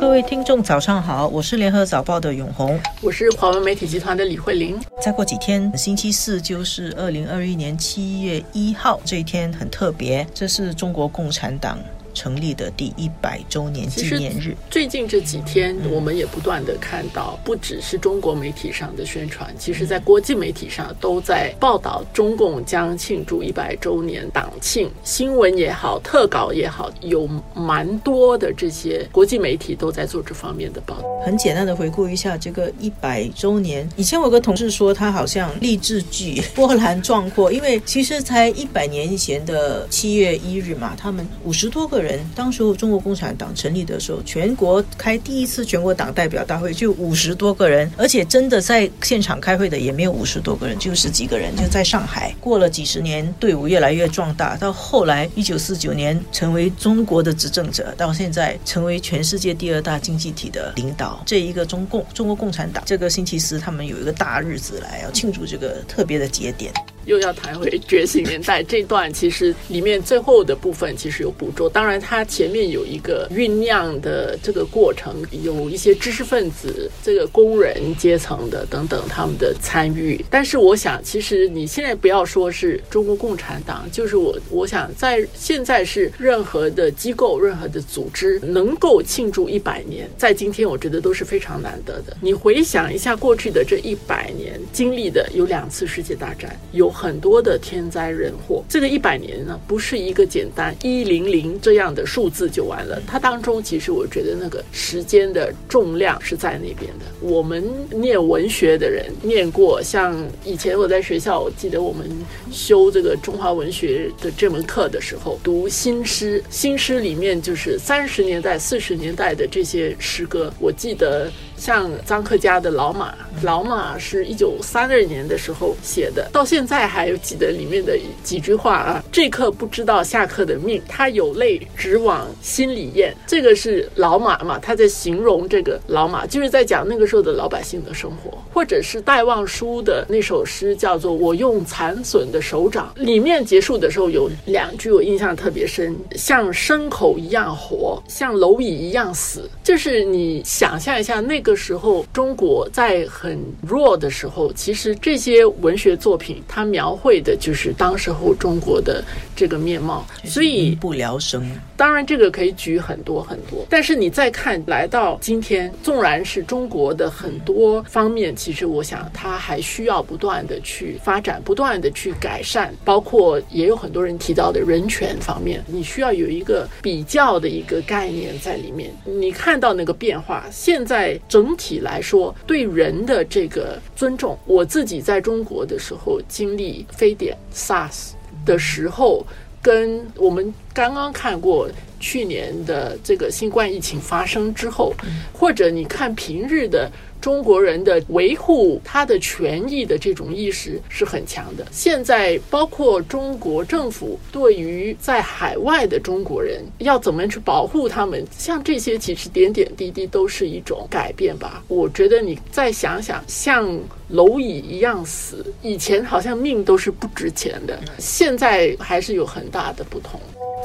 各位听众，早上好，我是联合早报的永红，我是华文媒体集团的李慧玲。再过几天，星期四就是二零二一年七月一号，这一天很特别，这是中国共产党。成立的第一百周年纪念日。最近这几天，我们也不断的看到，不只是中国媒体上的宣传，其实在国际媒体上都在报道中共将庆祝一百周年党庆。新闻也好，特稿也好，有蛮多的这些国际媒体都在做这方面的报道。很简单的回顾一下这个一百周年。以前我有个同事说，他好像励志剧波澜壮阔，因为其实才一百年前的七月一日嘛，他们五十多个。人，当时候中国共产党成立的时候，全国开第一次全国党代表大会就五十多个人，而且真的在现场开会的也没有五十多个人，就十几个人，就在上海。过了几十年，队伍越来越壮大，到后来一九四九年成为中国的执政者，到现在成为全世界第二大经济体的领导。这一个中共中国共产党，这个星期四他们有一个大日子来要庆祝这个特别的节点。又要谈回觉醒年代这段，其实里面最后的部分其实有捕捉。当然，它前面有一个酝酿的这个过程，有一些知识分子、这个工人阶层的等等他们的参与。但是，我想，其实你现在不要说是中国共产党，就是我，我想在现在是任何的机构、任何的组织能够庆祝一百年，在今天我觉得都是非常难得的。你回想一下过去的这一百年经历的有两次世界大战，有。很多的天灾人祸，这个一百年呢，不是一个简单一零零这样的数字就完了。它当中其实我觉得那个时间的重量是在那边的。我们念文学的人念过，像以前我在学校，我记得我们修这个中华文学的这门课的时候，读新诗，新诗里面就是三十年代、四十年代的这些诗歌，我记得。像张克家的老马，老马是一九三二年的时候写的，到现在还有记得里面的几句话啊。这刻不知道下课的命，他有泪直往心里咽。这个是老马嘛？他在形容这个老马，就是在讲那个时候的老百姓的生活，或者是戴望舒的那首诗叫做《我用残损的手掌》，里面结束的时候有两句我印象特别深，像牲口一样活，像蝼蚁一样死。就是你想象一下那个。时候，中国在很弱的时候，其实这些文学作品，他们描绘的就是当时候中国的这个面貌，所以不聊生。当然，这个可以举很多很多，但是你再看，来到今天，纵然是中国的很多方面，其实我想它还需要不断的去发展，不断的去改善，包括也有很多人提到的人权方面，你需要有一个比较的一个概念在里面。你看到那个变化，现在。整体来说，对人的这个尊重，我自己在中国的时候经历非典 SARS 的时候，跟我们刚刚看过去年的这个新冠疫情发生之后，或者你看平日的。中国人的维护他的权益的这种意识是很强的。现在，包括中国政府对于在海外的中国人要怎么样去保护他们，像这些其实点点滴滴都是一种改变吧。我觉得你再想想，像蝼蚁一样死，以前好像命都是不值钱的，现在还是有很大的不同。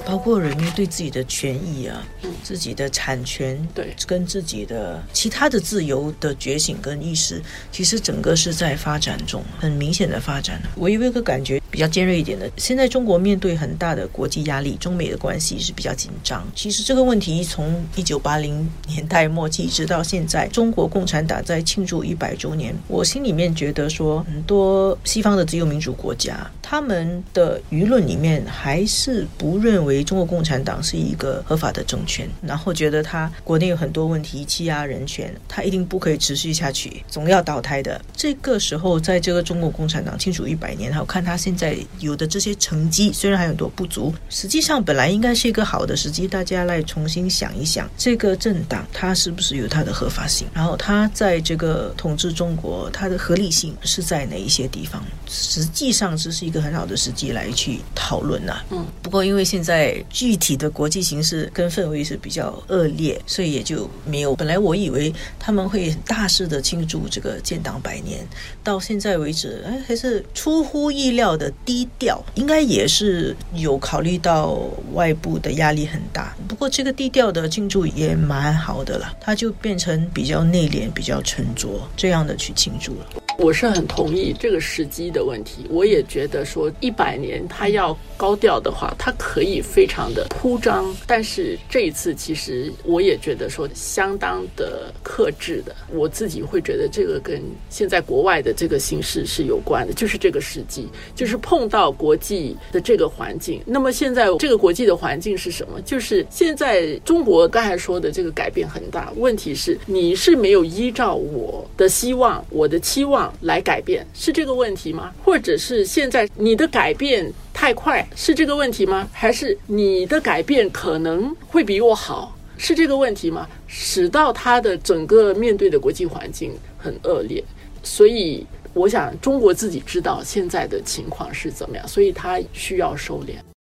包括人民对自己的权益啊，自己的产权，对，跟自己的其他的自由的觉醒跟意识，其实整个是在发展中，很明显的发展。我有一个感觉比较尖锐一点的，现在中国面对很大的国际压力，中美的关系是比较紧张。其实这个问题从一九八零年代末期一直到现在，中国共产党在庆祝一百周年，我心里面觉得说，很多西方的自由民主国家，他们的舆论里面还是不认为。中国共产党是一个合法的政权，然后觉得他国内有很多问题，欺压人权，他一定不可以持续下去，总要倒台的。这个时候，在这个中国共产党庆祝一百年，我看他现在有的这些成绩，虽然还有很多不足，实际上本来应该是一个好的时机，大家来重新想一想，这个政党它是不是有它的合法性，然后它在这个统治中国，它的合理性是在哪一些地方？实际上这是一个很好的时机来去讨论呐。嗯，不过因为现在。在具体的国际形势跟氛围是比较恶劣，所以也就没有。本来我以为他们会大肆的庆祝这个建党百年，到现在为止，哎，还是出乎意料的低调。应该也是有考虑到外部的压力很大。不过这个低调的庆祝也蛮好的了，它就变成比较内敛、比较沉着这样的去庆祝了。我是很同意这个时机的问题，我也觉得说一百年他要高调的话，他可以非常的铺张，但是这一次其实我也觉得说相当的克制的。我自己会觉得这个跟现在国外的这个形势是有关的，就是这个时机，就是碰到国际的这个环境。那么现在这个国际的环境是什么？就是现在中国刚才说的这个改变很大，问题是你是没有依照我的希望、我的期望。来改变是这个问题吗？或者是现在你的改变太快是这个问题吗？还是你的改变可能会比我好是这个问题吗？使到他的整个面对的国际环境很恶劣，所以我想中国自己知道现在的情况是怎么样，所以他需要收敛。